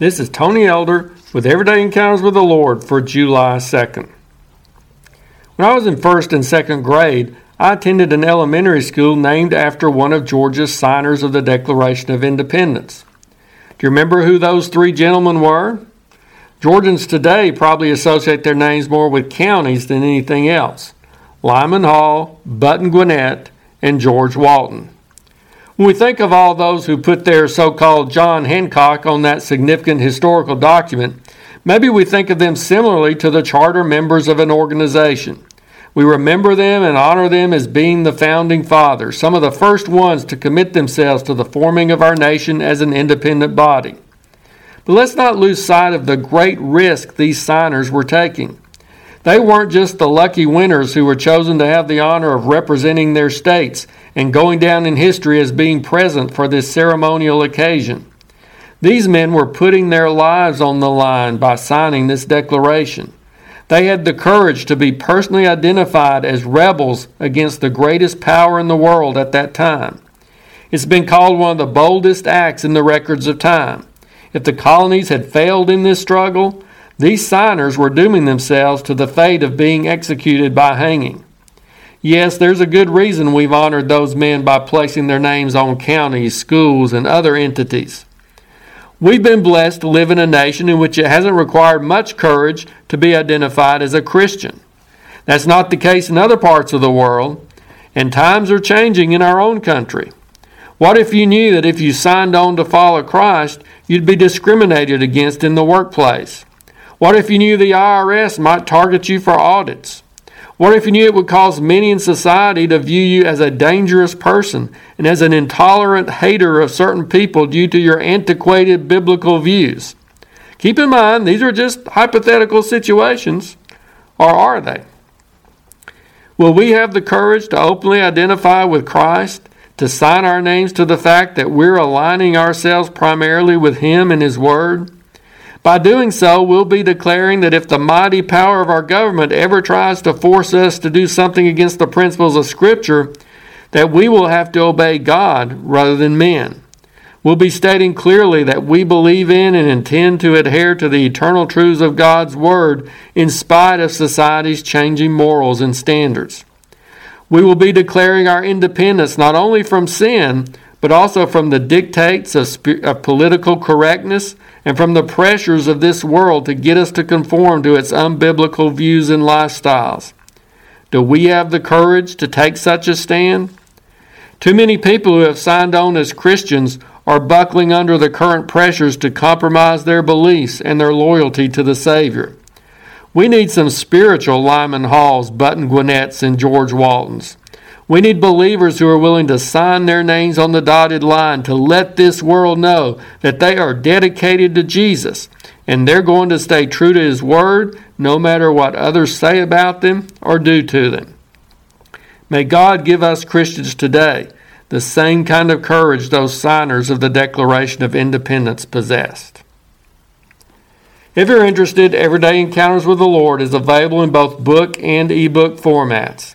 This is Tony Elder with Everyday Encounters with the Lord for July 2nd. When I was in first and second grade, I attended an elementary school named after one of Georgia's signers of the Declaration of Independence. Do you remember who those three gentlemen were? Georgians today probably associate their names more with counties than anything else Lyman Hall, Button Gwinnett, and George Walton. When we think of all those who put their so called John Hancock on that significant historical document, maybe we think of them similarly to the charter members of an organization. We remember them and honor them as being the founding fathers, some of the first ones to commit themselves to the forming of our nation as an independent body. But let's not lose sight of the great risk these signers were taking. They weren't just the lucky winners who were chosen to have the honor of representing their states and going down in history as being present for this ceremonial occasion. These men were putting their lives on the line by signing this declaration. They had the courage to be personally identified as rebels against the greatest power in the world at that time. It's been called one of the boldest acts in the records of time. If the colonies had failed in this struggle, these signers were dooming themselves to the fate of being executed by hanging. Yes, there's a good reason we've honored those men by placing their names on counties, schools, and other entities. We've been blessed to live in a nation in which it hasn't required much courage to be identified as a Christian. That's not the case in other parts of the world, and times are changing in our own country. What if you knew that if you signed on to follow Christ, you'd be discriminated against in the workplace? What if you knew the IRS might target you for audits? What if you knew it would cause many in society to view you as a dangerous person and as an intolerant hater of certain people due to your antiquated biblical views? Keep in mind, these are just hypothetical situations, or are they? Will we have the courage to openly identify with Christ to sign our names to the fact that we're aligning ourselves primarily with Him and His Word. By doing so, we'll be declaring that if the mighty power of our government ever tries to force us to do something against the principles of Scripture, that we will have to obey God rather than men. We'll be stating clearly that we believe in and intend to adhere to the eternal truths of God's Word in spite of society's changing morals and standards. We will be declaring our independence not only from sin, but also from the dictates of, sp- of, political correctness and from the pressures of this world to get us to conform to its unbiblical views and lifestyles. Do we have the courage to take such a stand? Too many people who have signed on as Christians are buckling under the current pressures to compromise their beliefs and their loyalty to the Savior. We need some spiritual Lyman Halls, Button Gwinnett's, and George Waltons. We need believers who are willing to sign their names on the dotted line to let this world know that they are dedicated to Jesus and they're going to stay true to His Word no matter what others say about them or do to them. May God give us Christians today the same kind of courage those signers of the Declaration of Independence possessed. If you're interested, Everyday Encounters with the Lord is available in both book and ebook formats.